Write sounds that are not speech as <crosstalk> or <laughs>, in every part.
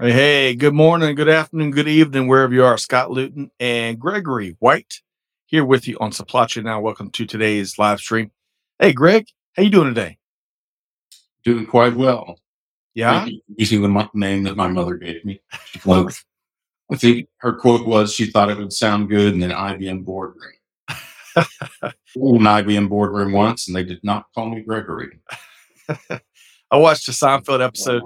Hey, hey, good morning, good afternoon, good evening, wherever you are. Scott Luton and Gregory White here with you on Supply Chain Now. Welcome to today's live stream. Hey, Greg, how you doing today? Doing quite well. Yeah, Using the name that my mother gave me. <laughs> I think her quote was she thought it would sound good in an IBM boardroom. <laughs> I was in an IBM boardroom once, and they did not call me Gregory. <laughs> I watched a Seinfeld episode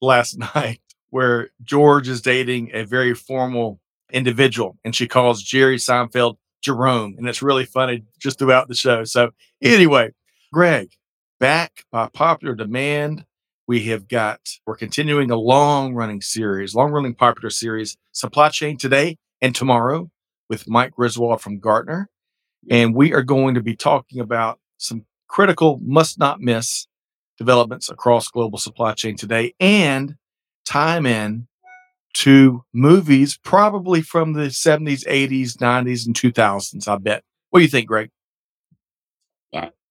last night where George is dating a very formal individual, and she calls Jerry Seinfeld Jerome, and it's really funny just throughout the show. So, anyway, Greg, back by popular demand, we have got we're continuing a long running series, long running popular series, Supply Chain today and tomorrow with Mike Griswold from Gartner, and we are going to be talking about some critical, must not miss developments across global supply chain today and time in to movies probably from the 70s, 80s, 90s, and 2000s, I bet. What do you think, Greg?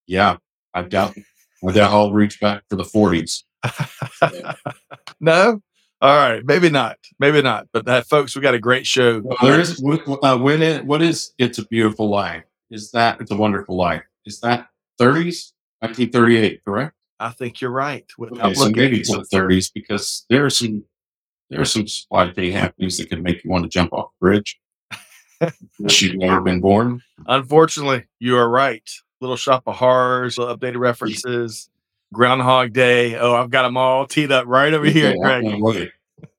Yeah, I doubt, <laughs> I doubt I'll reach back for the 40s. <laughs> no? All right. Maybe not. Maybe not. But that, folks, we got a great show. Well, there is, uh, when it, what is It's a Beautiful Life? Is that, It's a Wonderful Life? Is that 30s? 1938, correct? I think you're right. Okay, so maybe it's the 30s because there are some there are some supply chain happenings that can make you want to jump off a bridge. <laughs> You'd never been born. Unfortunately, you are right. Little Shop of Horrors, updated references, Groundhog Day. Oh, I've got them all teed up right over here, I Greg.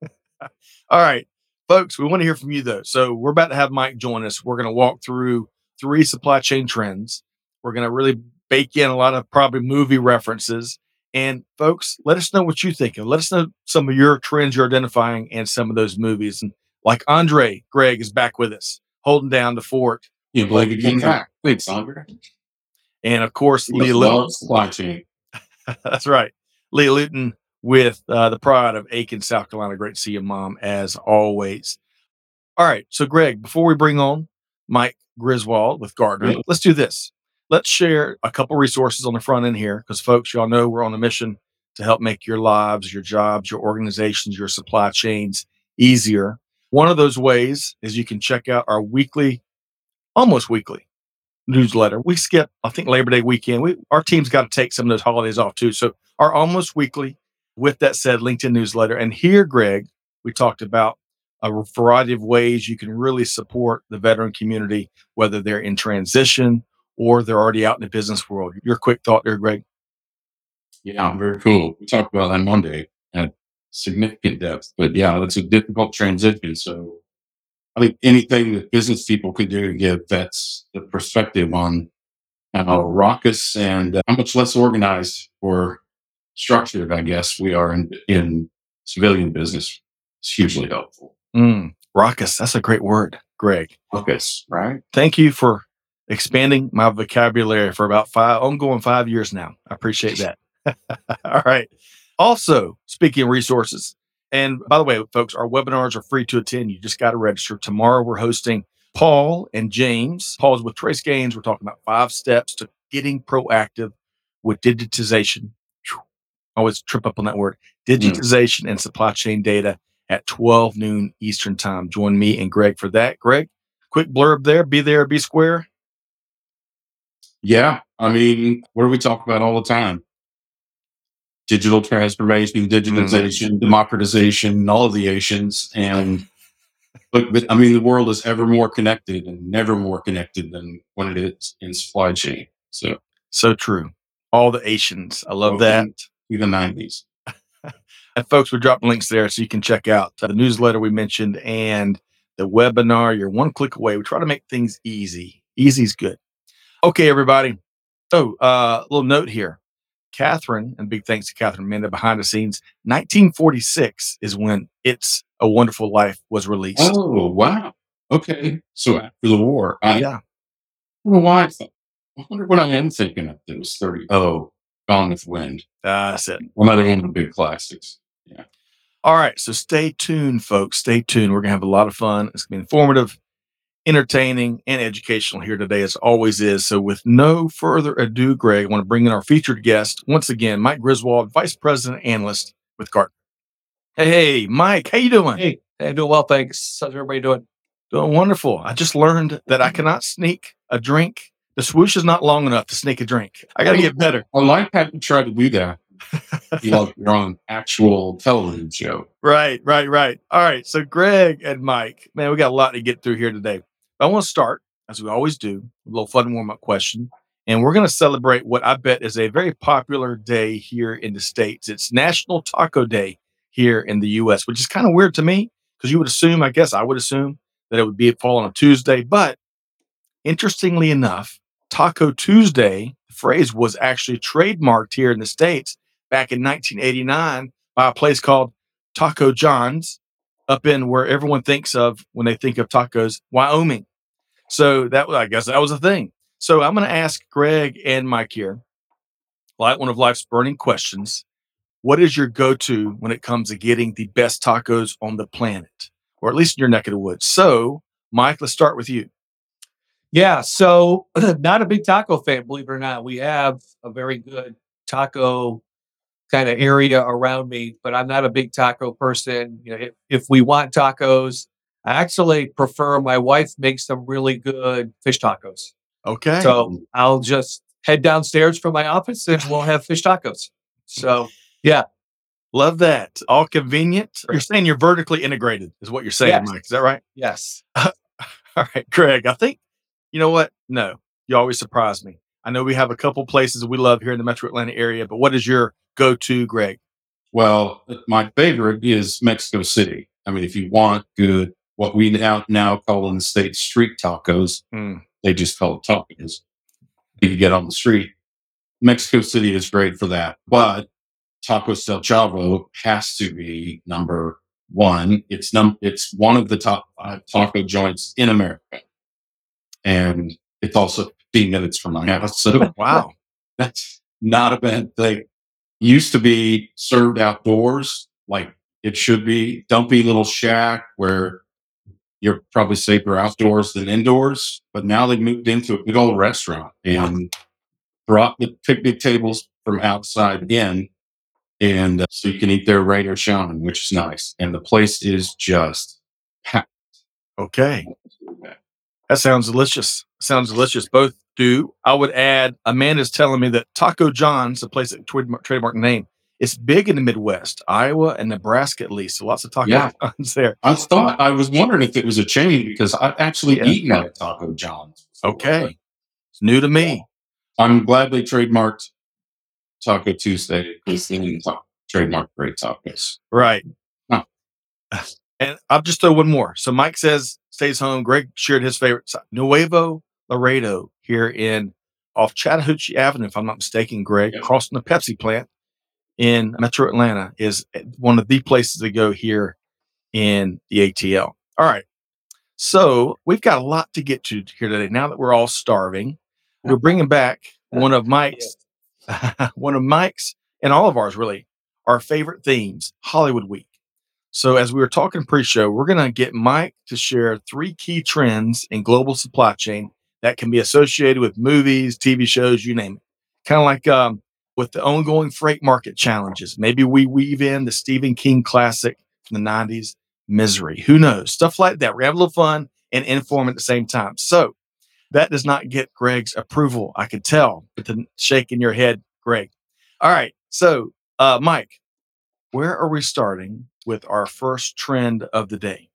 <laughs> All right, folks, we want to hear from you though. So we're about to have Mike join us. We're going to walk through three supply chain trends. We're going to really bake in a lot of probably movie references. And folks, let us know what you think. And let us know some of your trends you're identifying and some of those movies. And like Andre, Greg is back with us, holding down the fort. You believe you came back. Thanks, Andre. And of course, Must Leah Luton. supply chain. <laughs> That's right. Leah Luton with uh, the pride of Aiken, South Carolina. Great to see you, Mom, as always. All right. So, Greg, before we bring on Mike Griswold with Gartner, Yeah. let's do this. Let's share a couple resources on the front end here because, folks, y'all know we're on a mission to help make your lives, your jobs, your organizations, your supply chains easier. One of those ways is you can check out our weekly, almost weekly newsletter. We skip, I think, Labor Day weekend. We, our team's got to take some of those holidays off too. So, our almost weekly, with that said, LinkedIn newsletter. And here, Greg, we talked about a variety of ways you can really support the veteran community, whether they're in transition or they're already out in the business world. Your quick thought there, Greg. Yeah, very cool. We talked about that Monday at significant depth. But yeah, that's a difficult transition. So I think anything that business people could do to give vets the perspective on how raucous and uh, how much less organized or structured, I guess, we are in, in civilian business is hugely helpful. Mm, raucous. That's a great word, Greg. Focus, right? Thank you for expanding my vocabulary for about five, ongoing five years now. I appreciate that. <laughs> All right. Also, speaking of resources, and by the way, folks, our webinars are free to attend. You just got to register. Tomorrow, we're hosting Paul and James. Paul's with TraceGains. We're talking about five steps to getting proactive with digitization. Always trip up on that word digitization and supply chain data at 12 noon Eastern time. Join me and Greg for that. Greg, quick blurb there be there, be square. Yeah. I mean, what do we talk about all the time? Digital transformation, mm-hmm. digitalization, democratization, all of the Asians. And but, but I mean, the world is ever more connected and never more connected than when it is in supply chain. So So true. All the Asians. I love that. even 90s. <laughs> And folks, we're dropping links there so you can check out the newsletter we mentioned and the webinar. You're one click away. We try to make things easy. Easy is good. Okay, everybody. Oh, uh, a little note here. Catherine, and big thanks to Catherine Amanda behind the scenes. 1946 is when It's a Wonderful Life was released. Oh, wow. Okay. So after the war, I, yeah. I don't know why I thought, I wonder what I am thinking of. It was 30. Oh, Gone with the Wind. That's it. One of the big classics. Yeah. All right. So stay tuned, folks. Stay tuned. We're going to have a lot of fun. It's going to be informative, entertaining, and educational here today, as always is. So, with no further ado, Greg, I want to bring in our featured guest once again, Mike Griswold, Vice President Analyst with Gartner. Hey, hey, Mike, how you doing? Hey, hey, doing well, thanks. How's everybody doing? Doing wonderful. I just learned that I cannot sneak a drink. The swoosh is not long enough to sneak a drink. I got to get better. <laughs> How you try to do that. You know, you're on actual television show. <laughs> Right, right, right. All right. So, Greg and Mike, man, we got a lot to get through here today. I want to start, as we always do, with a little fun warm up question. And we're going to celebrate what I bet is a very popular day here in the States. It's National Taco Day here in the US, which is kind of weird to me because you would assume, I guess I would assume that it would be fall on a Tuesday. But interestingly enough, Taco Tuesday, the phrase was actually trademarked here in the States back in 1989 by a place called Taco John's up in where everyone thinks of when they think of tacos, Wyoming. So that was, I guess that was a thing. So I'm going to ask Greg and Mike here, like one of life's burning questions. What is your go-to when it comes to getting the best tacos on the planet, or at least in your neck of the woods? So, Mike, let's start with you. Yeah, so <clears throat> not a big taco fan, believe it or not. We have a very good taco kind of area around me, but I'm not a big taco person. You know, if, if we want tacos, I actually prefer my wife makes some really good fish tacos. Okay. So I'll just head downstairs from my office and we'll have fish tacos. So yeah, Love that. All convenient. You're saying you're vertically integrated, is what you're saying, Yes. Mike. Is that right? yes. <laughs> All right, Greg. I think you know what? No, you always surprise me. I know we have a couple places we love here in the Metro Atlanta area, but what is your go-to, Greg? Well, my favorite is Mexico City. I mean, if you want good, what we now now call in the States street tacos, Mm. they just call it tacos. You can get on the street. Mexico City is great for that. But Tacos del Chavo has to be number one. It's num it's one of the top five taco joints in America. And it's also 15 minutes from my house. So <laughs> Wow. <laughs> that's not a bad thing. Used to be served outdoors, like it should be. Dumpy little shack where you're probably safer outdoors than indoors. But now they moved into a big old restaurant and brought the picnic tables from outside in. And uh, so you can eat there right or shown, which is nice. And the place is just packed. Okay. That sounds delicious. Sounds delicious. Both do. I would add, Amanda's telling me that Taco John's, the place that trademark, trademark name, it's big in the Midwest, Iowa and Nebraska at least. So lots of Taco Yeah. John's there. I thought I was wondering if it was a chain because I've actually Yeah. eaten at Taco John's. before, Okay. It's new to me. I'm glad they trademarked Taco Tuesday because they didn't trademark great tacos. Right. Huh. <sighs> And I'll just throw one more. So Mike says stays home. Greg shared his favorite si- Nuevo Laredo here in off Chattahoochee Avenue, if I'm not mistaken, Greg, Yeah. across from the Pepsi plant in Metro Atlanta is one of the places to go here in the ATL. All right. So we've got a lot to get to here today. Now that we're all starving, we're bringing back one of <laughs> Mike's, <laughs> one of Mike's and all of ours really, our favorite themes, Hollywood Week. So as we were talking pre-show, we're going to get Mike to share three key trends in global supply chain that can be associated with movies, TV shows, you name it. Kind of like um, with the ongoing freight market challenges. Maybe we weave in the Stephen King classic from the 90s, Misery. Who knows? Stuff like that. We're having a little fun and inform at the same time. So that does not get Greg's approval. I could tell with the shake in your head, Greg. All right. So, uh, Mike, where are we starting with our first trend of the day?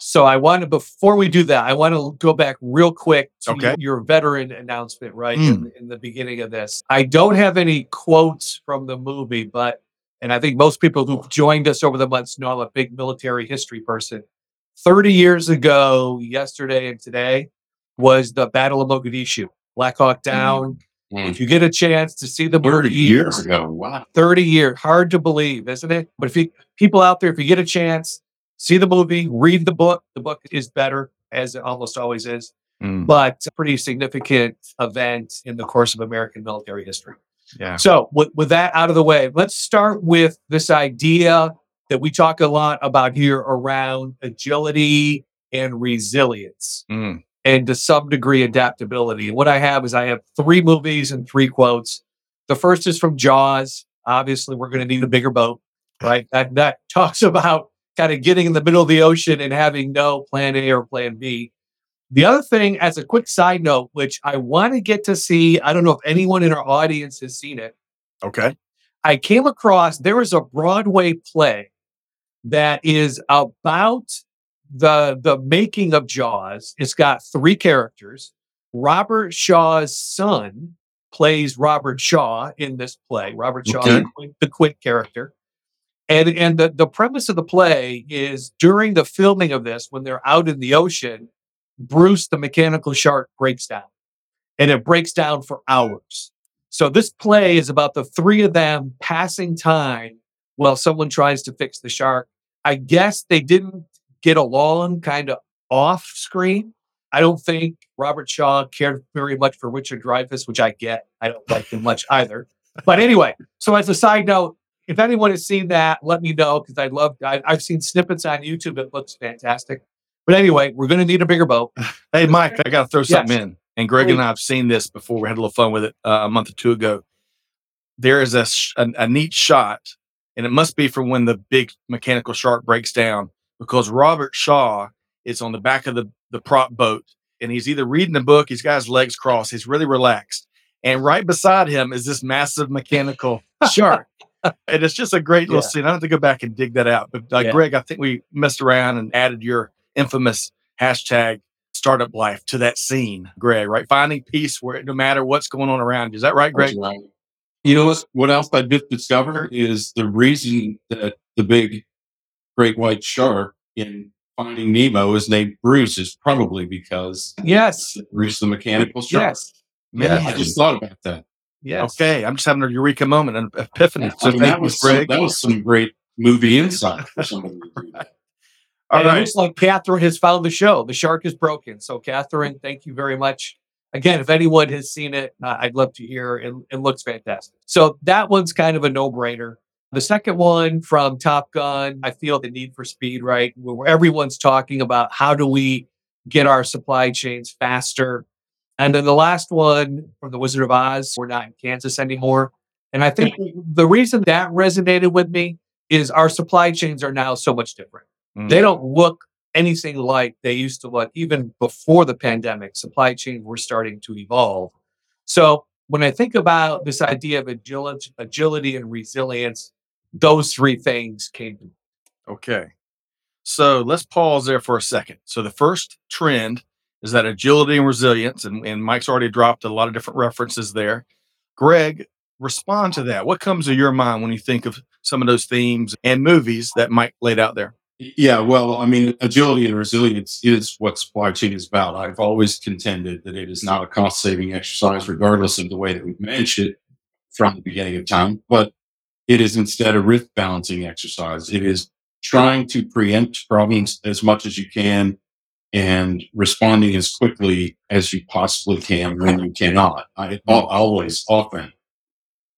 So I want to, before we do that, I want to go back real quick to Okay. your veteran announcement, right? Mm. In, in the beginning of this. I don't have any quotes from the movie, but, and I think most people who've joined us over the months know I'm a big military history person. 30 years ago, yesterday and today, was the Battle of Mogadishu. Black Hawk Down. Mm. If you get a chance to see the 30 years ago. Wow. 30 years, hard to believe, isn't it? But if you people out there, if you get a chance, see the movie, read the book. The book is better, as it almost always is, Mm, but a pretty significant event in the course of American military history. yeah. So, with, with that out of the way, let's start with this idea that we talk a lot about here around agility and resilience, Mm, and to some degree, adaptability. And what I have is I have three movies and three quotes. The first is from Jaws. Obviously, we're going to need a bigger boat, right? That that <laughs> talks about kind of getting in the middle of the ocean and having no plan A or plan B. The other thing, as a quick side note, which I want to get to see, I don't know if anyone in our audience has seen it. okay. I came across there is a Broadway play that is about the the making of Jaws. It's got three characters. Robert Shaw's son plays Robert Shaw in this play. Robert Shaw, Okay. the, Quint, the Quint character. And and the, the premise of the play is during the filming of this, when they're out in the ocean, Bruce the mechanical shark breaks down. And it breaks down for hours. So this play is about the three of them passing time while someone tries to fix the shark. I guess they didn't get along kind of off screen. I don't think Robert Shaw cared very much for Richard Dreyfuss, which I get. I don't like him much either. But anyway, so as a side note, if anyone has seen that, let me know because I'd love. I, I've seen snippets on YouTube. It looks fantastic. But anyway, we're going to need a bigger boat. <laughs> Hey, Mike, I got to throw something Yes. in. And Greg and I have seen this before. We had a little fun with it uh, a month or two ago. There is a, sh- a, a neat shot, and it must be from when the big mechanical shark breaks down because Robert Shaw is on the back of the, the prop boat and he's either reading a book, he's got his legs crossed, he's really relaxed. And right beside him is this massive mechanical <laughs> shark. And it's just a great little Yeah. scene. I don't have to go back and dig that out. But uh, Yeah. Greg, I think we messed around and added your infamous hashtag startup life to that scene, Greg, right? Finding peace where no matter what's going on around you. Is that right, Greg? Right. You know what? What else I did discover is the reason that the big great white shark in Finding Nemo is named Bruce is probably because Yes. Bruce the mechanical shark. Yes. Man. I just thought about that. Yes. Okay. I'm just having a eureka moment, an epiphany. So I mean, that was some, that was some great movie insight for somebody to do that. All and it looks like Catherine has found the show. The shark is broken. So, Catherine, thank you very much. Again, if anyone has seen it, uh, I'd love to hear. It, it looks fantastic. So, that one's kind of a no brainer. The second one from Top Gun, I feel the need for speed, right? Where everyone's talking about how do we get our supply chains faster. And then the last one from The Wizard of Oz, we're not in Kansas anymore. And I think the reason that resonated with me is our supply chains are now so much different. Mm. They don't look anything like they used to look even before the pandemic. Supply chains were starting to evolve. So when I think about this idea of agility, agility and resilience, those three things came to me. Okay. So let's pause there for a second. So the first trend is that agility and resilience, and, and Mike's already dropped a lot of different references there. Greg, respond to that. What comes to your mind when you think of some of those themes and movies that Mike laid out there? Yeah, well, I mean, agility and resilience is what supply chain is about. I've always contended that it is not a cost saving exercise, regardless of the way that we've managed it from the beginning of time, but it is instead a risk balancing exercise. It is trying to preempt problems as much as you can and responding as quickly as you possibly can when you cannot. I always often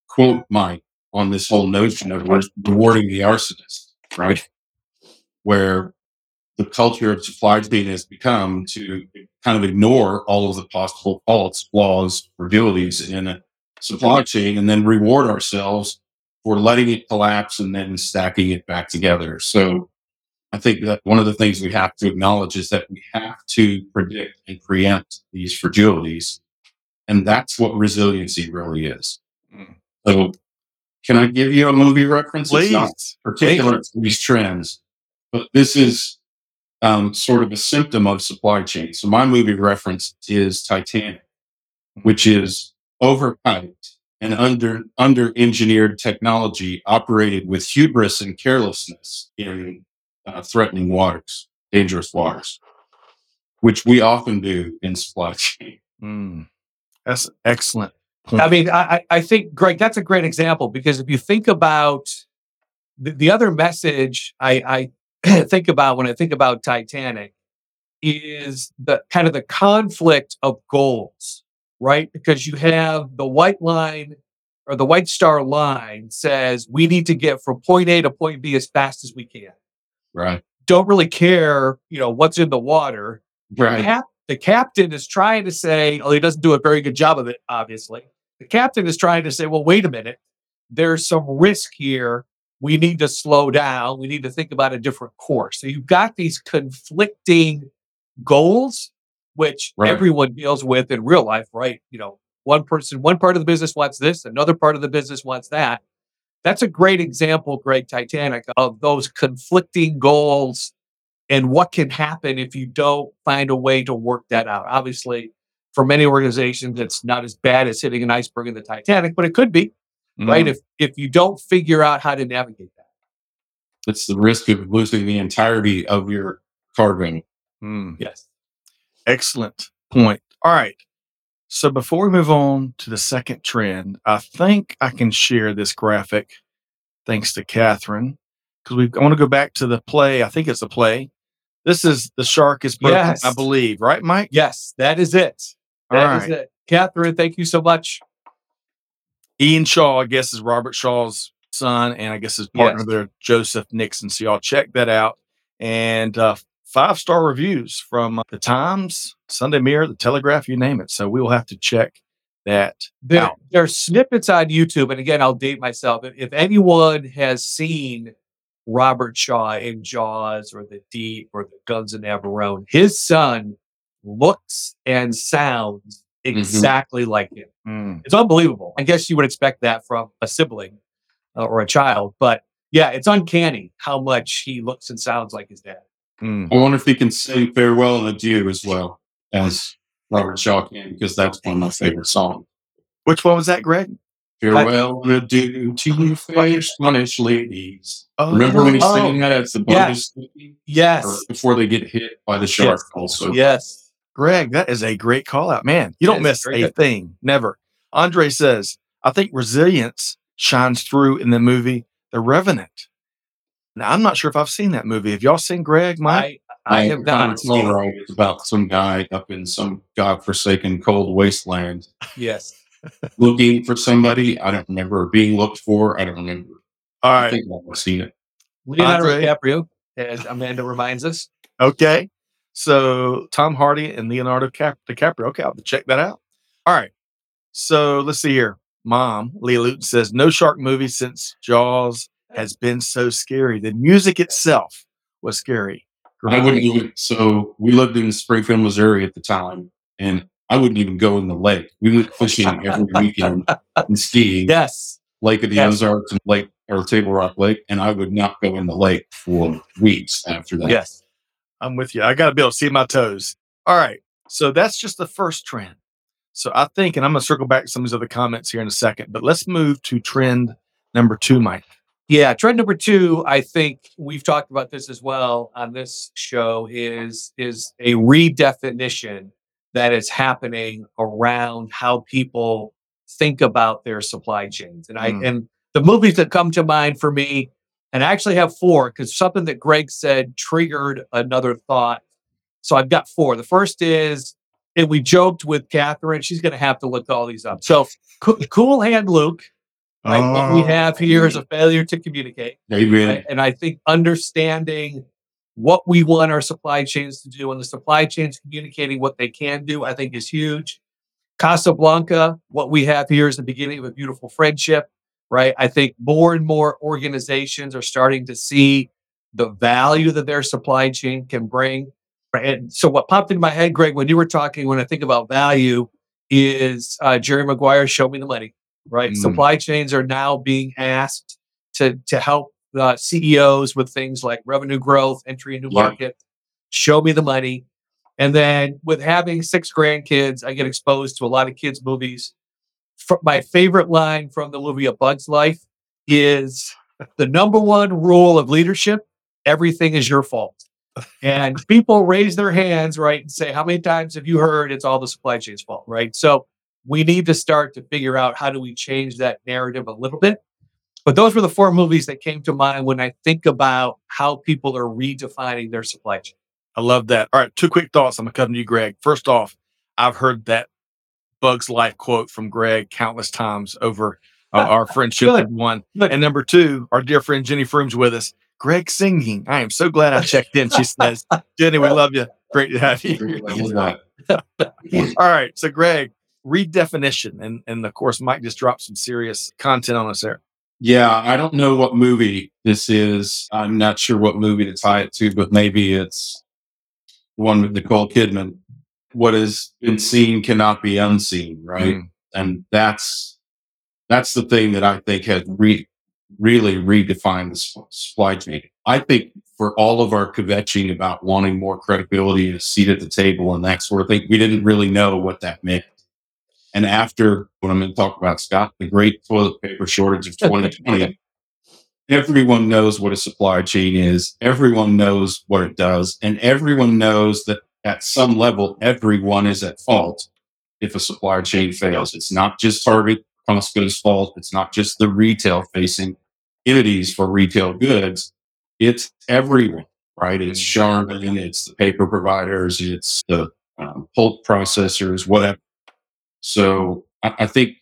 quote Mike on this whole notion of re- rewarding the arsonist, right? Where the culture of supply chain has become to kind of ignore all of the possible faults, flaws, fragilities in a supply chain and then reward ourselves for letting it collapse and then stacking it back together. So I think that one of the things we have to acknowledge is that we have to predict and preempt these fragilities. And that's what resiliency really is. Mm. So can I give you a movie reference? It's not Please. particular to these trends, but this is um, sort of a symptom of supply chain. So my movie reference is Titanic, which is overhyped and under under engineered technology operated with hubris and carelessness in uh, threatening waters, dangerous waters, which we often do in supply chain. Mm. That's excellent I mean, I, I I think, Greg, that's a great example because if you think about the, the other message I, I <clears throat> think about when I think about Titanic is the kind of the conflict of goals, right? Because you have the white line or the white star line says we need to get from point A to point B as fast as we can. Right. Don't really care, you know, what's in the water. Right. Cap- the captain is trying to say, oh, he doesn't do a very good job of it, obviously. The captain is trying to say, well, wait a minute. There's some risk here. We need to slow down. We need to think about a different course. So you've got these conflicting goals, which Right. everyone deals with in real life, right? You know, one person, one part of the business wants this, another part of the business wants that. That's a great example, Greg Titanic, of those conflicting goals and what can happen if you don't find a way to work that out. Obviously, for many organizations, it's not as bad as hitting an iceberg in the Titanic, but it could be, right? If if you don't figure out how to navigate that. It's the risk of losing the entirety of your cargo. Mm. Yes. Excellent point. All right. So before we move on to the second trend, I think I can share this graphic thanks to Catherine because we I want to go back to the play. I think it's a play. This is the shark is broken, Yes. I believe, right, Mike? Yes, that is it. All That is right. it. Catherine, thank you so much. Ian Shaw, I guess, is Robert Shaw's son, and I guess his partner Yes. there, Joseph Nixon. So y'all check that out. And uh, five star reviews from uh, the Times, Sunday Mirror, the Telegraph, you name it. So we will have to check that There, out. there are snippets on YouTube, and again, I'll date myself. If, anyone has seen Robert Shaw in Jaws or The Deep or The Guns of Navarone, his son looks and sounds exactly like him. Mm. It's unbelievable. I guess you would expect that from a sibling uh, or a child, but yeah, it's uncanny how much he looks and sounds like his dad. Mm. I wonder if he can sing farewell and adieu as well as Robert Shaw can, because that's one of my favorite songs. Which one was that, Greg? Farewell and adieu to you fair Spanish ladies. Oh, Remember when he's oh. singing that at the boat Yeah. is? Or Yes. before they get hit by the shark also. Yes. Greg, that is a great call out. Man, you don't miss very a thing. Never. Andre says, I think resilience shines through in the movie The Revenant. Now, I'm not sure if I've seen that movie. Have y'all seen Greg, Mike? I, I have not. It's all right. About some guy up in some godforsaken cold wasteland Yes. looking for somebody. I don't remember being looked for. I don't remember. All I right. think I've seen it. Leonardo Andre? DiCaprio, as Amanda reminds us. Okay. So Tom Hardy and Leonardo Cap- DiCaprio. Okay, I'll have to check that out. All right. So let's see here. Mom, Leah Luton says, no shark movie since Jaws has been so scary. The music itself was scary. I wouldn't even. So we lived in Springfield, Missouri at the time, and I wouldn't even go in the lake. We went fishing every <laughs> weekend and skiing, Yes. Lake of the Yes. Ozarks and Lake or Table Rock Lake, and I would not go in the lake for weeks after that. Yes. I'm with you. I got to be able to see my toes. All right. So that's just the first trend. So I think, and I'm going to circle back to some of these other comments here in a second, but let's move to trend number two, Mike. Yeah. Trend number two, I think we've talked about this as well on this show, is is a redefinition that is happening around how people think about their supply chains. And I Mm. and the movies that come to mind for me, and I actually have four because something that Greg said triggered another thought. So I've got four. The first is, and we joked with Catherine, she's going to have to look all these up. So, Cool Hand Luke, right? What we Oh. have here is a failure to communicate. Amen. right? And I think understanding what we want our supply chains to do and the supply chains communicating what they can do, I think is huge. Casablanca, what we have here is the beginning of a beautiful friendship, right? I think more and more organizations are starting to see the value that their supply chain can bring. Right? And so, what popped into my head, Greg, when you were talking, when I think about value, is uh, Jerry Maguire, show me the money, right? Mm. Supply chains are now being asked to to help uh, CEOs with things like revenue growth, entry into Yeah. market, show me the money. And then with having six grandkids, I get exposed to a lot of kids' movies. My favorite line from the movie A Bug's Life is the number one rule of leadership everything is your fault. And people raise their hands, right, and say, How many times have you heard it's all the supply chain's fault, right? So we need to start to figure out how do we change that narrative a little bit. But those were the four movies that came to mind when I think about how people are redefining their supply chain. I love that. All right, two quick thoughts. I'm gonna come to you, Greg. First off, I've heard that Bugs Life quote from Greg countless times over uh, <laughs> our friendship. Good. One Good. and number two, our dear friend Jenny Froome's with us. Greg singing. I am so glad I checked in. She says, <laughs> "Jenny, we love you. Great to have you." <laughs> All right, so Greg, redefinition, and and of course, Mike just dropped some serious content on us there. Yeah, I don't know what movie this is. I'm not sure what movie to tie it to, but maybe it's one with Nicole Kidman. What has been seen cannot be unseen, right? Mm. And that's that's the thing that I think has re- really redefined the supply chain. I think for all of our kvetching about wanting more credibility and a seat at the table and that sort of thing, we didn't really know what that meant. And after what I'm going to talk about, Scott, the great toilet paper shortage of <laughs> 2020, everyone knows what a supply chain is. Everyone knows what it does. And everyone knows that at some level, everyone is at fault if a supply chain fails. It's not just Target, Costco's fault. It's not just the retail facing entities for retail goods. It's everyone, right? It's Charmin, it's the paper providers, it's the um, pulp processors, whatever. So I, I think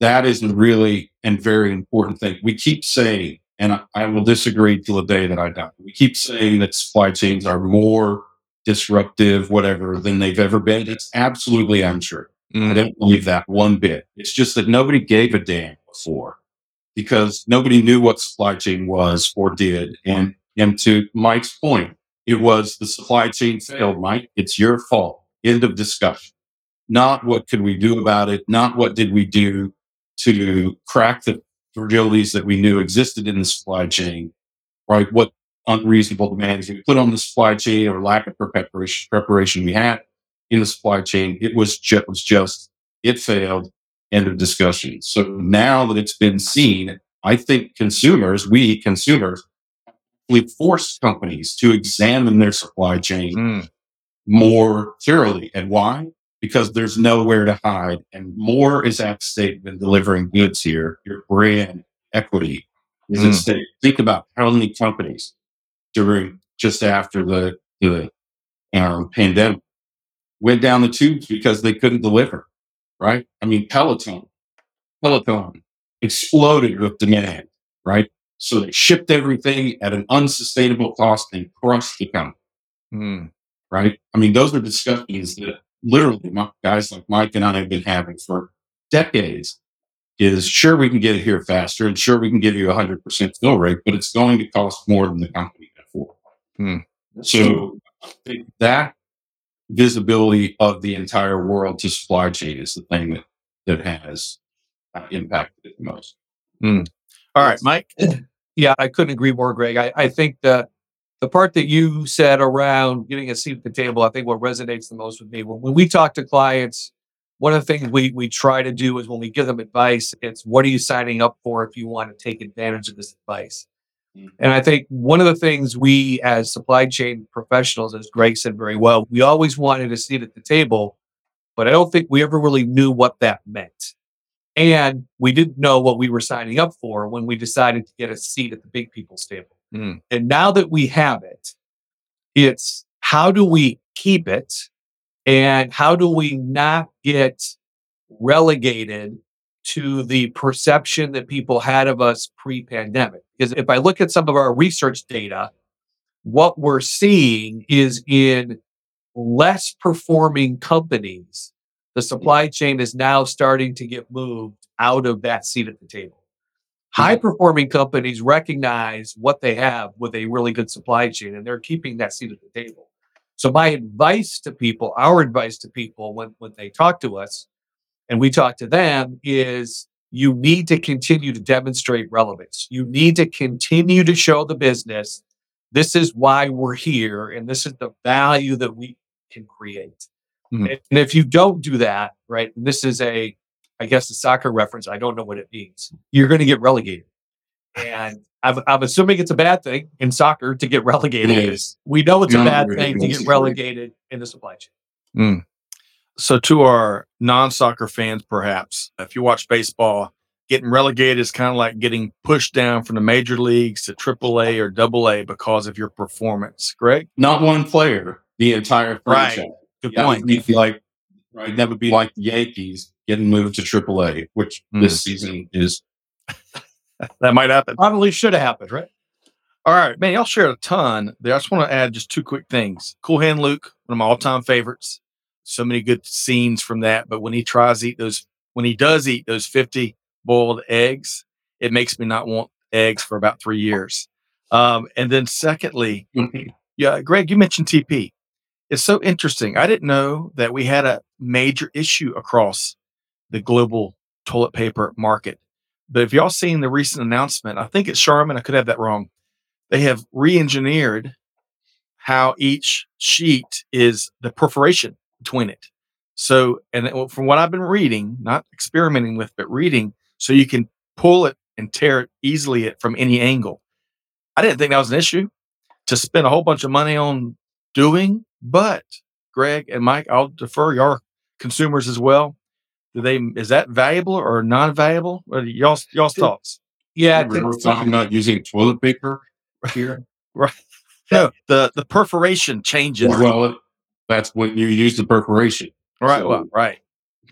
that is a really and very important thing. We keep saying, and I, I will disagree till the day that I die. We keep saying that supply chains are more disruptive, whatever, than they've ever been. It's absolutely untrue. I Mm. don't believe that one bit. It's just that nobody gave a damn before because nobody knew what supply chain was or did. And and to Mike's point, it was the supply chain failed, Mike. It's your fault. End of discussion. Not what could we do about it, not what did we do to crack the fragilities that we knew existed in the supply chain, right? What unreasonable demands we put on the supply chain or lack of preparation preparation we had in the supply chain. It was just, was just it failed. End of discussion. So now that it's been seen, I think consumers, we consumers, we forced companies to examine their supply chain Mm. more thoroughly. And why? Because there's nowhere to hide, and more is at stake than delivering goods here. Your brand equity is at Mm. stake. Think about how many companies during just after the the um, pandemic went down the tubes because they couldn't deliver. Right? I mean, Peloton, Peloton exploded with demand. Right? So they shipped everything at an unsustainable cost and crushed the company Mm. right? I mean, those are discussions that literally my, guys like Mike and I have been having for decades. Is sure we can get it here faster, and sure we can give you a hundred percent fill rate, but it's going to cost more than the company can afford. Hmm. So I think that visibility of the entire world to supply chain is the thing that that has uh, impacted it the most. All right, Mike. <clears throat> Yeah, I couldn't agree more, Greg. I, I think the the part that you said around getting a seat at the table, I think what resonates the most with me when, we talk to clients, one of the things we we try to do is when we give them advice, it's what are you signing up for if you want to take advantage of this advice. Mhm. And I think one of the things we as supply chain professionals, as Greg said very well, we always wanted a seat at the table, but I don't think we ever really knew what that meant. And we didn't know what we were signing up for when we decided to get a seat at the big people's table. Mm. And now that we have it, it's how do we keep it and how do we not get relegated to the perception that people had of us pre pandemic? Because if I look at some of our research data, what we're seeing is in less performing companies, the supply chain is now starting to get moved out of that seat at the table. High performing companies recognize what they have with a really good supply chain and they're keeping that seat at the table. So, my advice to people, our advice to people when, when they talk to us and we talk to them is you need to continue to demonstrate relevance. You need to continue to show the business this is why we're here and this is the value that we can create. Mhm. And if you don't do that, right, and this is a, I guess, a soccer reference. I don't know what it means. You're going to get relegated. And I'm, I'm assuming it's a bad thing in soccer to get relegated. It is. We know it's a bad it thing to get relegated in the supply chain. Hmm. So, to our non soccer fans, perhaps, if you watch baseball, getting relegated is kind of like getting pushed down from the major leagues to AAA or AA because of your performance. Greg? Not one player, the entire Right. franchise. Good Yeah, point. it'd like right, that would be like the Yankees getting moved to AAA, which Hmm. this season is. <laughs> That might happen. Probably should have happened, right? All right, man, y'all shared a ton there. I just want to add just two quick things. Cool Hand Luke, one of my all-time favorites. So many good scenes from that. But when he tries to eat those, when he does eat those 50 boiled eggs, it makes me not want eggs for about three years. Um, and then secondly, yeah, Greg, you mentioned TP. It's so interesting. I didn't know that we had a major issue across the global toilet paper market. But if y'all seen the recent announcement, I think it's Charmin, I could have that wrong. They have re-engineered how each sheet is the perforation between it. So, and from what I've been reading, not experimenting with, but reading, so you can pull it and tear it easily from any angle. I didn't think that was an issue to spend a whole bunch of money on doing, but Greg and Mike, I'll defer your consumers as well. Do they is that valuable or non-valuable? Y'all's y'all's thoughts? Yeah. we were talking about using toilet paper here. <laughs> right. No, the the perforation changes. Well, that's when you use the perforation. right, so- well, right.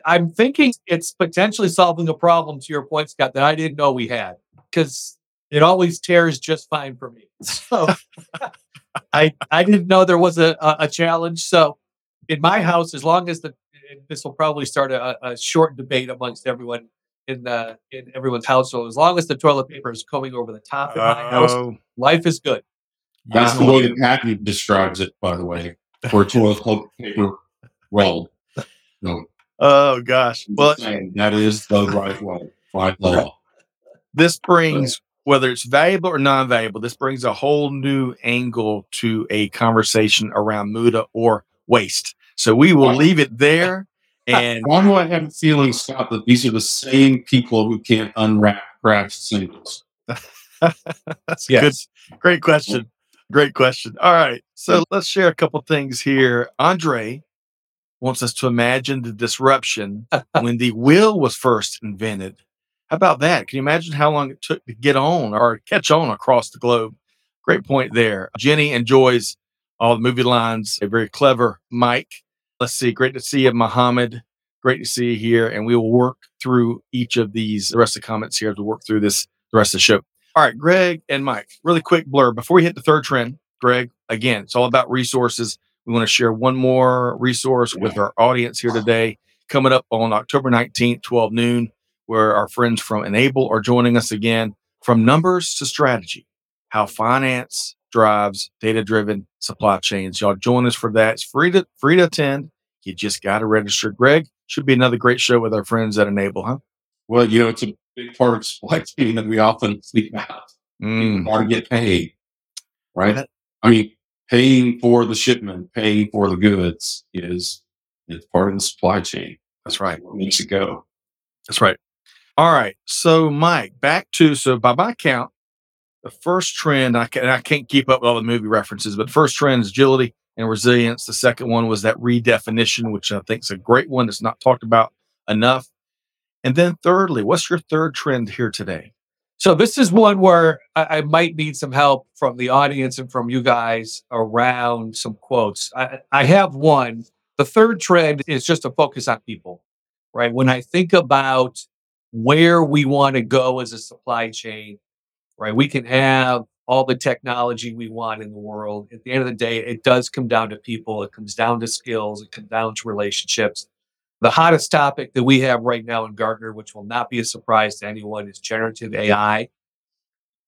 I'm thinking it's potentially solving a problem to your point, Scott, that I didn't know we had because it always tears just fine for me. <laughs> So <laughs> I I didn't know there was a, a, a challenge. So in my house, as long as the this will probably start a, a short debate amongst everyone in the in everyone's household. As long as the toilet paper is coming over the top in my house, Oh, life is good. That's yeah. the way the package describes it, by the way, <laughs> for toilet paper roll. No, Oh gosh. well, Well, that is the right way, right <laughs> law. this brings whether it's valuable or non-valuable, this brings a whole new angle to a conversation around muda or waste. So we will leave it there. <laughs> And Why do I have a feeling, Scott, that these are the same people who can't unwrap Kraft singles? <laughs> That's Yes. good. Great question. Great question. All right. So let's share a couple things here. Andre wants us to imagine the disruption <laughs> when the wheel was first invented. How about that? Can you imagine how long it took to get on or catch on across the globe? Great point there. Jenny enjoys all the movie lines. A very clever Mike. Let's see. Great to see you, Mohammed. Great to see you here. And we will work through each of these, the rest of the comments here as we work through this, the rest of the show. All right, Greg and Mike, really quick blur before we hit the third trend. Greg, again, it's all about resources. We want to share one more resource with our audience here today, coming up on October 19th, 12 noon, where our friends from Enable are joining us again from numbers to strategy, how finance drives data driven supply chains. Y'all join us for that. It's free to free to attend. You just got to register. Greg, should be another great show with our friends at Enable, huh? Well, you know, it's a big part of supply chain that we often sleep out. Mm. People to get paid, right? That- I mean, paying for the shipment, paying for the goods is it's part of the supply chain. That's right. What makes it go? That's right. All right. So, Mike, back to so by my count, the first trend I can I can't keep up with all the movie references, but first trend is agility and resilience. The second one was that redefinition, which I think is a great one that's not talked about enough. And then thirdly, what's your third trend here today? So this is one where I, I might need some help from the audience and from you guys around some quotes. I, I have one. The third trend is just a focus on people, right? When I think about where we want to go as a supply chain, right? We can have all the technology we want in the world. At the end of the day, it does come down to people. It comes down to skills. It comes down to relationships. The hottest topic that we have right now in Gartner, which will not be a surprise to anyone, is generative AI.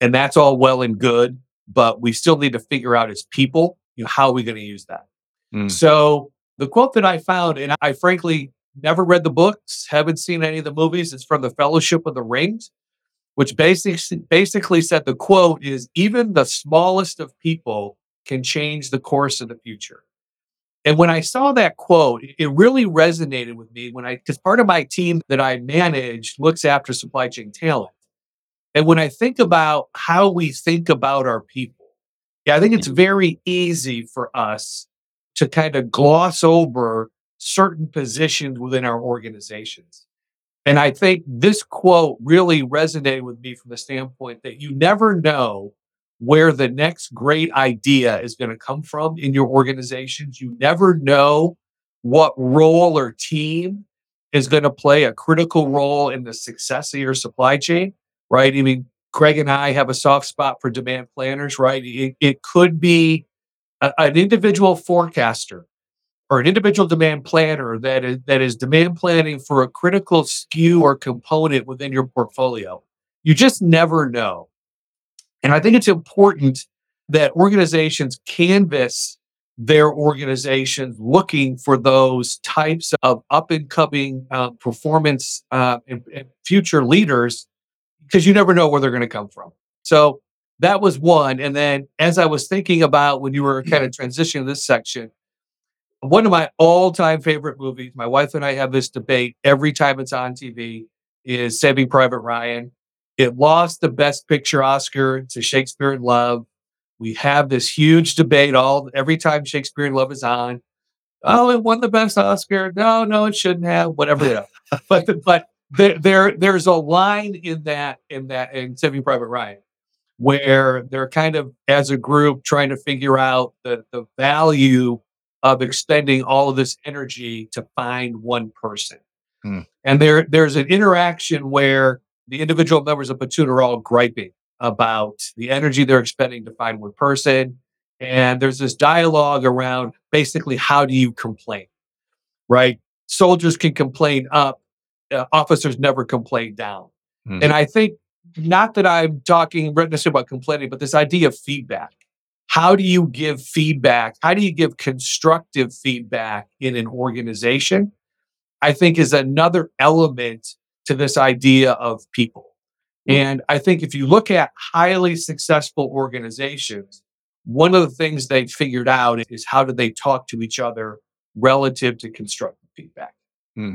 And that's all well and good, but we still need to figure out as people, you know, how are we going to use that? Mm. So the quote that I found, and I frankly never read the books, haven't seen any of the movies, it's from the Fellowship of the Rings, which basically basically said the quote is even the smallest of people can change the course of the future. And when I saw that quote, it really resonated with me when I, because part of my team that I manage looks after supply chain talent. And when I think about how we think about our people, yeah, I think it's very easy for us to kind of gloss over certain positions within our organizations. And I think this quote really resonated with me from the standpoint that you never know where the next great idea is going to come from in your organizations. You never know what role or team is going to play a critical role in the success of your supply chain, right? I mean, Greg and I have a soft spot for demand planners, right? It, it could be a, an individual forecaster or an individual demand planner that is that is demand planning for a critical SKU or component within your portfolio. You just never know. And I think it's important that organizations canvas their organizations looking for those types of up and coming uh, performance uh, and, and future leaders because you never know where they're going to come from. So that was one. And then as I was thinking about when you were kind of transitioning this section, one of my all time favorite movies, my wife and I have this debate every time it's on TV, is Saving Private Ryan. It lost the Best Picture Oscar to Shakespeare in Love. We have this huge debate all every time Shakespeare in Love is on. Oh, it won the best Oscar. No, no, it shouldn't have. Whatever. You <laughs> know. but but there, there there's a line in that in that in Saving Private Ryan where they're kind of as a group trying to figure out the the value of expending all of this energy to find one person. Hmm. And there there's an interaction where the individual members of Platoon are all griping about the energy they're expending to find one person. And there's this dialogue around basically how do you complain, right? Soldiers can complain up, uh, officers never complain down. Mm-hmm. And I think not that I'm talking necessarily about complaining, but this idea of feedback. How do you give feedback? How do you give constructive feedback in an organization? I think is another element to this idea of people. And I think if you look at highly successful organizations, one of the things they figured out is how do they talk to each other relative to constructive feedback. Hmm.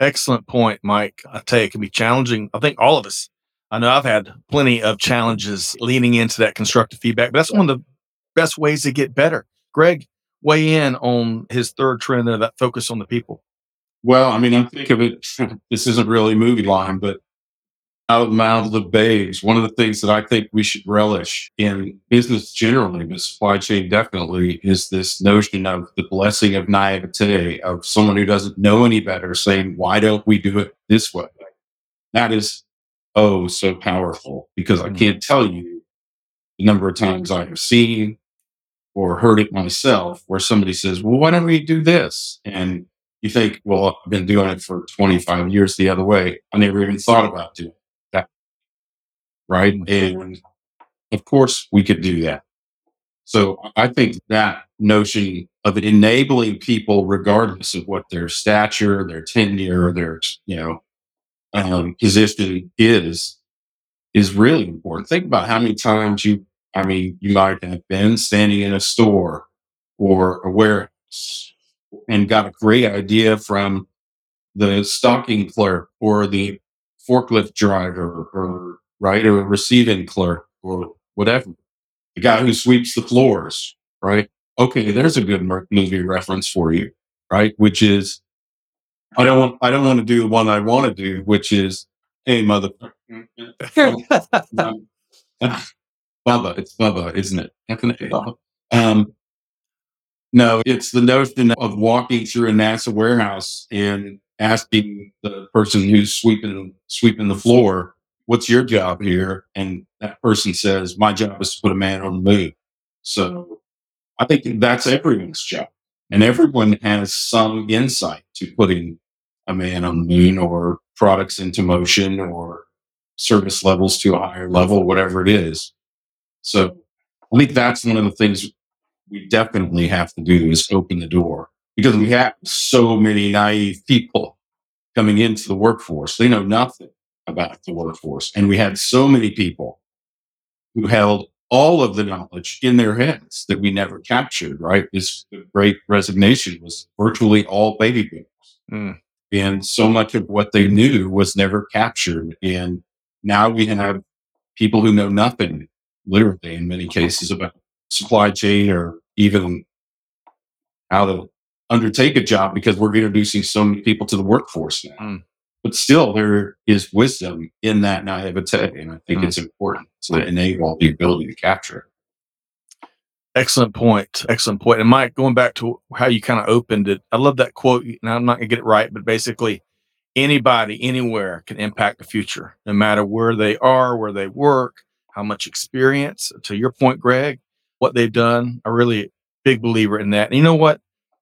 Excellent point, Mike. I tell you, it can be challenging. I think all of us. I know I've had plenty of challenges leaning into that constructive feedback, but that's one of the best ways to get better. Greg, weigh in on his third trend there, that focus on the people. Well, I mean, I think of it. <laughs> This isn't really movie line, but out of the mouths of babes. One of the things that I think we should relish in business generally, but supply chain definitely, is this notion of the blessing of naivete of someone who doesn't know any better saying, why don't we do it this way? That is, oh, so powerful because I mm. can't tell you the number of times I have seen or heard it myself where somebody says, well, why don't we do this? And you think, well, I've been doing it for 25 years the other way. I never even thought about doing that. right? And of course, we could do that. So I think that notion of enabling people, regardless of what their stature, their tenure, their you know um, position is, is really important. Think about how many times you, I mean, you might have been standing in a store or a warehouse and got a great idea from the stocking clerk or the forklift driver or right? Or a receiving clerk or whatever. The guy who sweeps the floors, right? Okay, there's a good movie reference for you, right? Which is, I don't want, I don't want to do the one I want to do, which is, hey, mother, <laughs> <laughs> um, Bubba, it's Bubba, isn't it? Um, no, it's the notion of walking through a NASA warehouse and asking the person who's sweeping sweeping the floor what's your job here? And that person says, my job is to put a man on the moon. So I think that's everyone's job. And everyone has some insight to putting a man on the moon or products into motion or service levels to a higher level, whatever it is. So I think that's one of the things we definitely have to do is open the door because we have so many naive people coming into the workforce. They know nothing about the workforce. And we had so many people who held all of the knowledge in their heads that we never captured, right? This great resignation was virtually all baby boomers. Mm. And so much of what they knew was never captured. And now we have people who know nothing, literally in many cases, about supply chain or even how to undertake a job because we're introducing so many people to the workforce now. Mm. But still, there is wisdom in that naivete, and I think Mm. it's important to enable the ability to capture. Excellent point. Excellent point. And Mike, going back to how you kind of opened it, I love that quote. Now I'm not gonna get it right, but basically, anybody, anywhere can impact the future, no matter where they are, where they work, how much experience. To your point, Greg, what they've done. A really big believer in that. And you know what?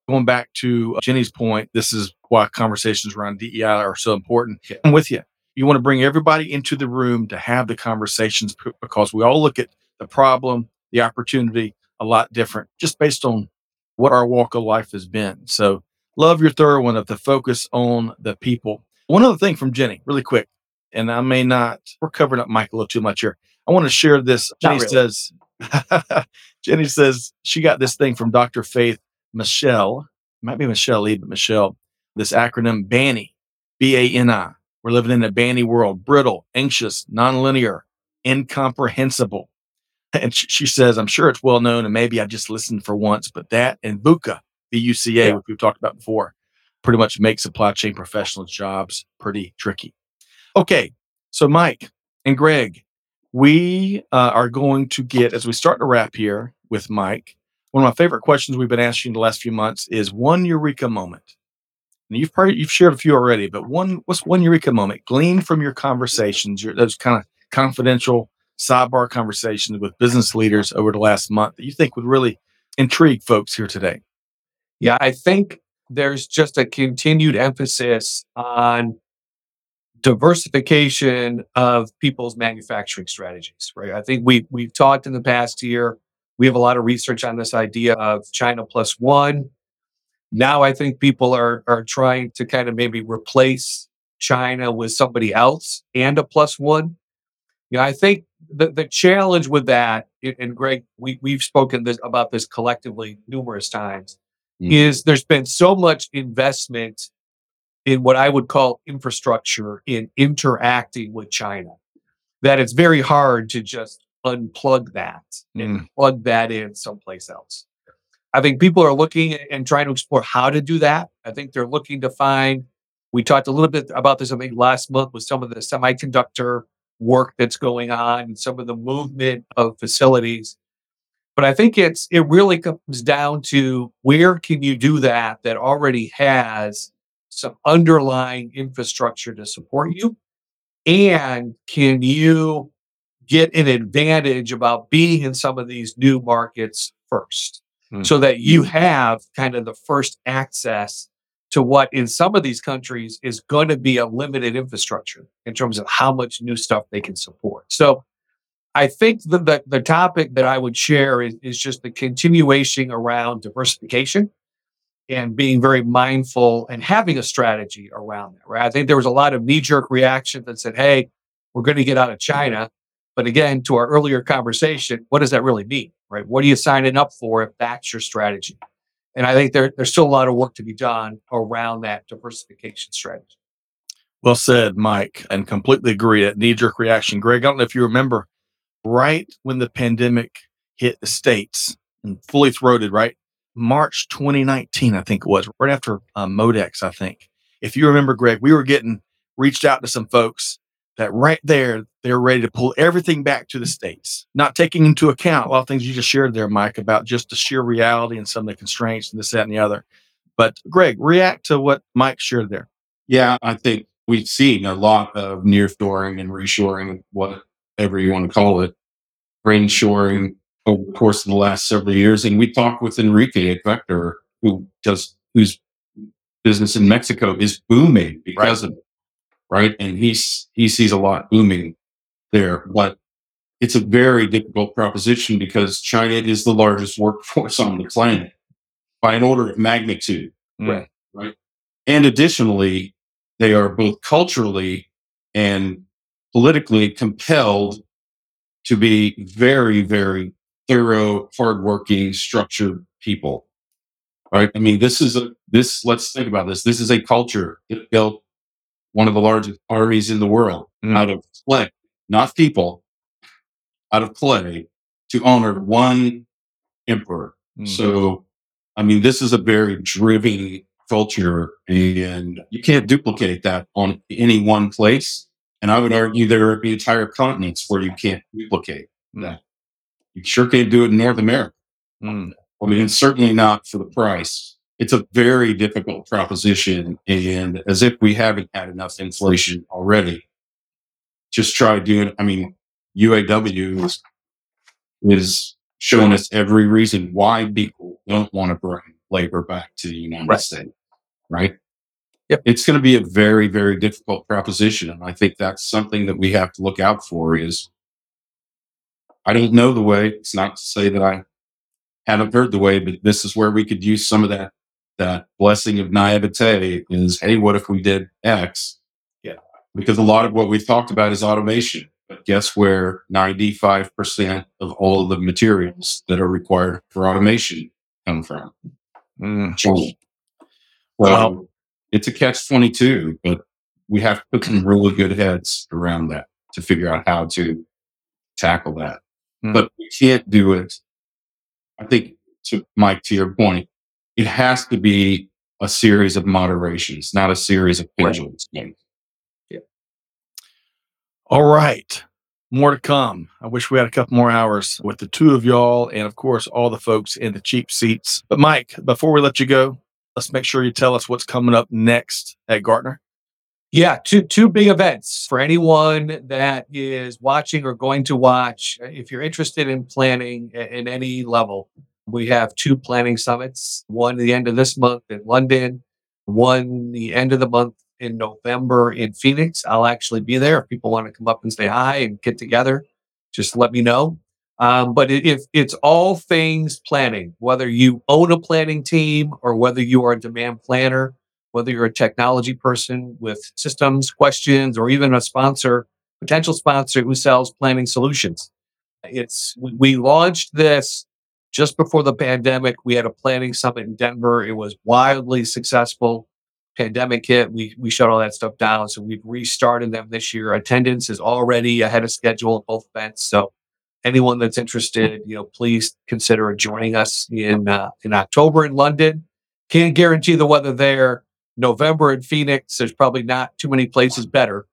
Going back to uh, Jenny's point, this is why conversations around DEI are so important. I'm with you. You want to bring everybody into the room to have the conversations because we all look at the problem, the opportunity a lot different just based on what our walk of life has been. So, love your third one of the focus on the people. One other thing from Jenny, really quick, and I may not, we're covering up Mike a little too much here. I want to share this. Jenny really. says, <laughs> Jenny says she got this thing from Dr. Faith Michelle, might be Michelle Lee, but Michelle, this acronym BANI, B A N I. We're living in a BANI world brittle, anxious, nonlinear, incomprehensible. And she, she says, I'm sure it's well known, and maybe I just listened for once, but that and VUCA, V U C A, which we've talked about before, pretty much make supply chain professionals' jobs pretty tricky. Okay, so Mike and Greg, we uh, are going to get, as we start to wrap here with Mike, one of my favorite questions we've been asking the last few months is one eureka moment. And you've probably you've shared a few already, but one what's one eureka moment gleaned from your conversations, your those kind of confidential sidebar conversations with business leaders over the last month that you think would really intrigue folks here today? Yeah, I think there's just a continued emphasis on diversification of people's manufacturing strategies, right? I think we we've talked in the past year. We have a lot of research on this idea of China plus one. Now I think people are are trying to kind of maybe replace China with somebody else and a plus one. Yeah, I think the, the challenge with that, and- and Greg, we, we've spoken this, about this collectively numerous times, Mm. is there's been so much investment in what I would call infrastructure in interacting with China that it's very hard to just unplug that and mm. plug that in someplace else. I think people are looking and trying to explore how to do that. I think they're looking to find. We talked a little bit about this, I think, last month with some of the semiconductor work that's going on and some of the movement of facilities. But I think it's it really comes down to where can you do that that already has some underlying infrastructure to support you, and can you get an advantage about being in some of these new markets first, Hmm. so that you have kind of the first access to what in some of these countries is going to be a limited infrastructure in terms of how much new stuff they can support. So I think the, the, the topic that I would share is, is just the continuation around diversification and being very mindful and having a strategy around that, right? I think there was a lot of knee jerk reaction that said, hey, we're going to get out of China. But again, to our earlier conversation, what does that really mean, right? What are you signing up for if that's your strategy? And I think there, there's still a lot of work to be done around that diversification strategy. Well said, Mike, and completely agree. That knee jerk reaction. Greg, I don't know if you remember right when the pandemic hit the States and fully throated, right? March 2019, I think it was, right after uh, Modex, I think. If you remember, Greg, we were getting reached out to some folks that right there, they're ready to pull everything back to the States, not taking into account a lot of things you just shared there, Mike, about just the sheer reality and some of the constraints and this, that, and the other. But Greg, react to what Mike shared there. Yeah, I think we've seen a lot of nearshoring and reshoring, whatever you want to call it, brainshoring over the course of the last several years. And we talked with Enrique at Vector, who does whose business in Mexico is booming because of it, right? And he's he sees a lot booming there, but it's a very difficult proposition because China is the largest workforce on the planet by an order of magnitude. Mm. Right. Right. And additionally, they are both culturally and politically compelled to be very, very thorough, hardworking, structured people. Right. I mean, this is a this. Let's think about this. This is a culture that built one of the largest armies in the world Mm. out of clay, not people, out of clay to honor one emperor. Mm. So I mean, this is a very driven culture and you can't duplicate that on any one place. And I would argue there are entire continents where you can't duplicate that. You sure can't do it in North America. Mm. I mean, it's certainly not for the price. It's a very difficult proposition. And as if we haven't had enough inflation already, just try doing, I mean, UAW is, is showing us every reason why people don't want to bring labor back to the United Right. States, right? Yep. It's going to be a very, very difficult proposition. And I think that's something that we have to look out for is I don't know the way. It's not to say that I haven't heard the way, but this is where we could use some of that that blessing of naivete is hey, what if we did X? Yeah. Because a lot of what we've talked about is automation. But guess where 95% of all of the materials that are required for automation come from? Mm. Well, it's a catch 22, but we have to put some really good heads around that to figure out how to tackle that. Hmm. But we can't do it. I think to Mike, to your point, it has to be a series of moderations, not a series of Right. pendulum swings. All right. More to come. I wish we had a couple more hours with the two of y'all and, of course, all the folks in the cheap seats. But, Mike, before we let you go, let's make sure you tell us what's coming up next at Gartner. Yeah, two two big events for anyone that is watching or going to watch. If you're interested in planning a- in any level, we have two planning summits. One at the end of this month in London, one the end of the month in November in Phoenix. I'll actually be there. If people want to come up and say hi and get together, just let me know. Um, but if it's all things planning, whether you own a planning team or whether you are a demand planner, whether you're a technology person with systems questions or even a sponsor, potential sponsor who sells planning solutions. It's we- launched this just before the pandemic. We had a planning summit in Denver. It was wildly successful. Pandemic hit, we we shut all that stuff down. So we've restarted them this year. Attendance is already ahead of schedule at both events. So anyone that's interested, you know, please consider joining us in uh, in October in London. Can't guarantee the weather there. November in Phoenix, there's probably not too many places better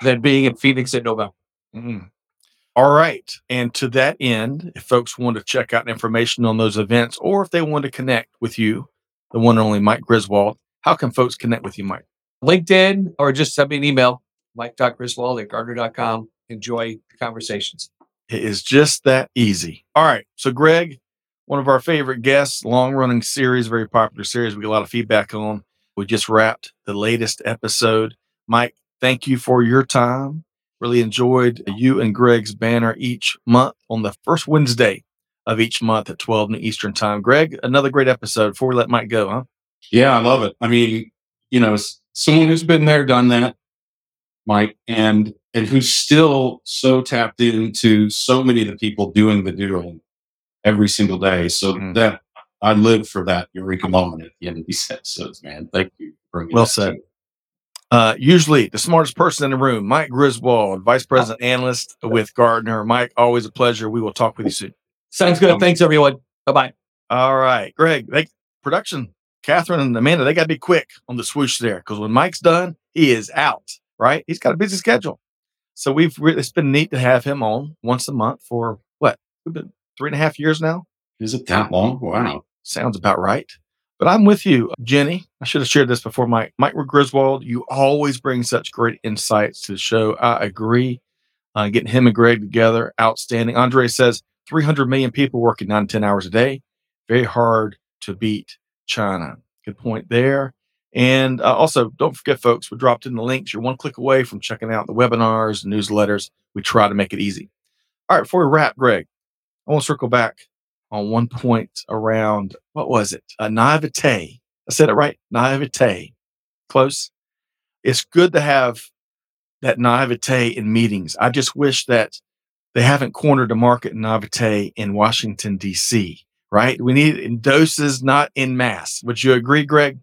than being in Phoenix in November. Mm. All right. And to that end, if folks want to check out information on those events or if they want to connect with you, the one and only Mike Griswold, how can folks connect with you, Mike? LinkedIn or just send me an email, mike.griswold at gartner.com. Enjoy the conversations. It is just that easy. All right. So, Greg, one of our favorite guests, long running series, very popular series, we get a lot of feedback on. We just wrapped the latest episode. Mike, thank you for your time. Really enjoyed you and Greg's banner each month on the first Wednesday of each month at 12 noon Eastern time. Greg, another great episode before we let Mike go, huh? Yeah, I love it. I mean, you know, someone who's been there, done that, Mike, and and who's still so tapped into so many of the people doing the doing every single day. So Mm. that I live for that eureka moment at the end of these <laughs> episodes, man. Thank you. for bringing Well that said. to- Uh, usually the smartest person in the room, Mike Griswold, Vice President Analyst with Gartner. Mike, always a pleasure. We will talk with you soon. Sounds good. Thanks, everyone. Bye bye. All right, Greg. They, production, Catherine and Amanda, they got to be quick on the swoosh there because when Mike's done, he is out. Right? He's got a busy schedule, so we've really, it's been neat to have him on once a month for what we've been three and a half years now. Is it that long? Wow. Sounds about right. But I'm with you, Jenny. I should have shared this before, Mike. Mike Griswold, you always bring such great insights to the show. I agree. Uh, getting him and Greg together, outstanding. Andre says 300 million people working nine to 10 hours a day. Very hard to beat China. Good point there. And uh, also, don't forget, folks, we dropped in the links. You're one click away from checking out the webinars, newsletters. We try to make it easy. All right, before we wrap, Greg, I want to circle back on one point around what was it? A naivete. I said it right. Naivete. Close. It's good to have that naivete in meetings. I just wish that they haven't cornered the market in naivete in Washington, D.C., right? We need it in doses, not in mass. Would you agree, Greg?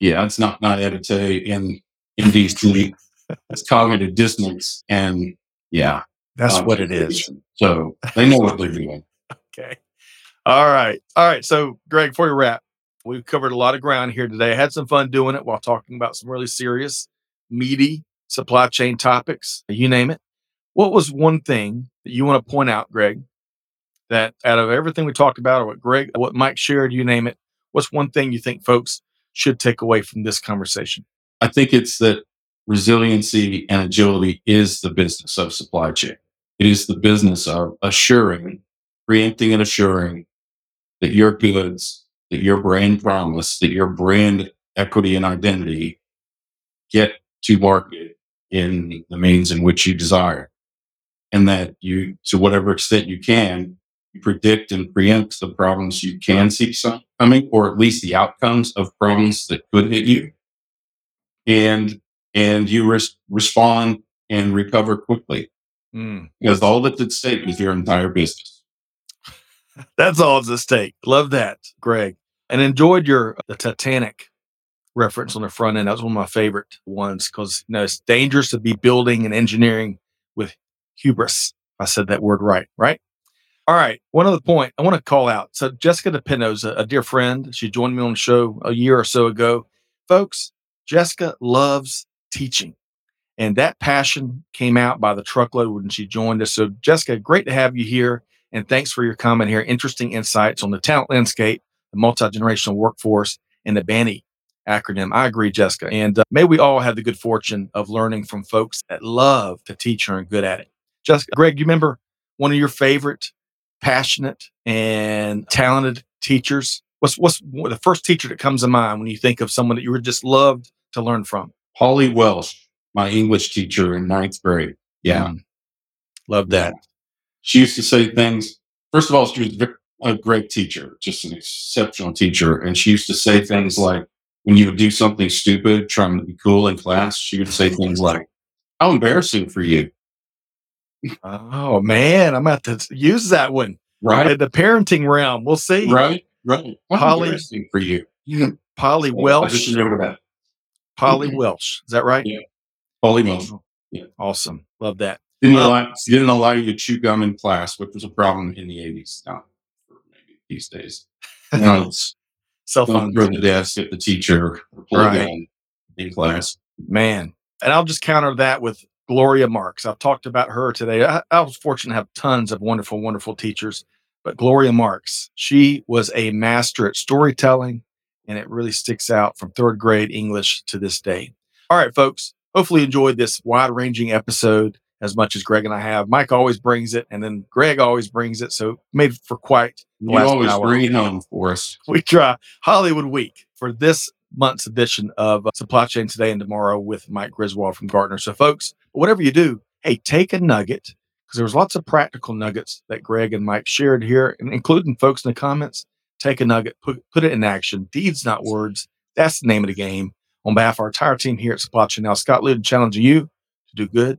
Yeah, it's not edited in in DC. It's cognitive dissonance, and yeah, That's um, what it is. So they know what they're doing. Okay. All right. All right. So, Greg, before we wrap, we've covered a lot of ground here today. I had some fun doing it while talking about some really serious, meaty supply chain topics, you name it. What was one thing that you want to point out, Greg, that out of everything we talked about, or what Greg, what Mike shared, you name it, what's one thing you think folks should take away from this conversation? I think it's that resiliency and agility is the business of supply chain. It is the business of assuring, preempting and assuring that your goods, that your brand promise, that your brand equity and identity get to market in the means in which you desire. And that you, to whatever extent you can, you predict and preempt the problems you can see coming, or at least the outcomes of problems that could hit you. And and you res- respond and recover quickly. Mm. Because all that's at stake is your entire business. <laughs> That's all that's at stake. Love that, Greg. And enjoyed your uh, the Titanic reference on the front end. That was one of my favorite ones because you know it's dangerous to be building and engineering with hubris. I said that word right, right? All right. One other point I want to call out. So Jessica DePino's a, a dear friend. She joined me on the show a year or so ago. Folks, Jessica loves teaching. And that passion came out by the truckload when she joined us. So, Jessica, great to have you here. And thanks for your comment here. Interesting insights on the talent landscape, the multi generational workforce, and the BANI acronym. I agree, Jessica. And uh, may we all have the good fortune of learning from folks that love to teach and are good at it. Jessica, Greg, you remember one of your favorite, passionate, and talented teachers? What's what's the first teacher that comes to mind when you think of someone that you just loved to learn from? Holly Welsh, my English teacher in ninth grade. Yeah. Mm. Love that. She used to say things. First of all, she was a great teacher, just an exceptional teacher. And she used to say things like, when you would do something stupid, trying to be cool in class, she would say things like, How embarrassing for you. Oh, man. I'm about to use that one. Right. In the parenting realm. We'll see. Right. Right. How Polly- embarrassing for you. <laughs> Polly I just Welsh. remember that. Polly mm-hmm. Welsh. Is that right? Yeah. Polly Welsh. Oh, yeah. Awesome. Love that. Didn't Well- allow, didn't allow you to chew gum in class, which was a problem in the 80s. Now, for maybe these days. <laughs> It's So don't the desk at the teacher Right. in class. Man. And I'll just counter that with Gloria Marks. I've talked about her today. I, I was fortunate to have tons of wonderful, wonderful teachers, but Gloria Marks, she was a master at storytelling, and it really sticks out from third grade English to this day. All right, folks. Hopefully, you enjoyed this wide ranging episode as much as Greg and I have. Mike always brings it, and then Greg always brings it. So, made for quite You always hour. bring it home for us. we try Hollywood Week for this month's edition of uh, Supply Chain Today and Tomorrow with Mike Griswold from Gartner. So, folks, whatever you do, hey, take a nugget because there was lots of practical nuggets that Greg and Mike shared here, and including folks in the comments. Take a nugget, put put it in action. Deeds, not words. That's the name of the game. On behalf of our entire team here at Supply Chain Now, Scott Luton challenging you to do good,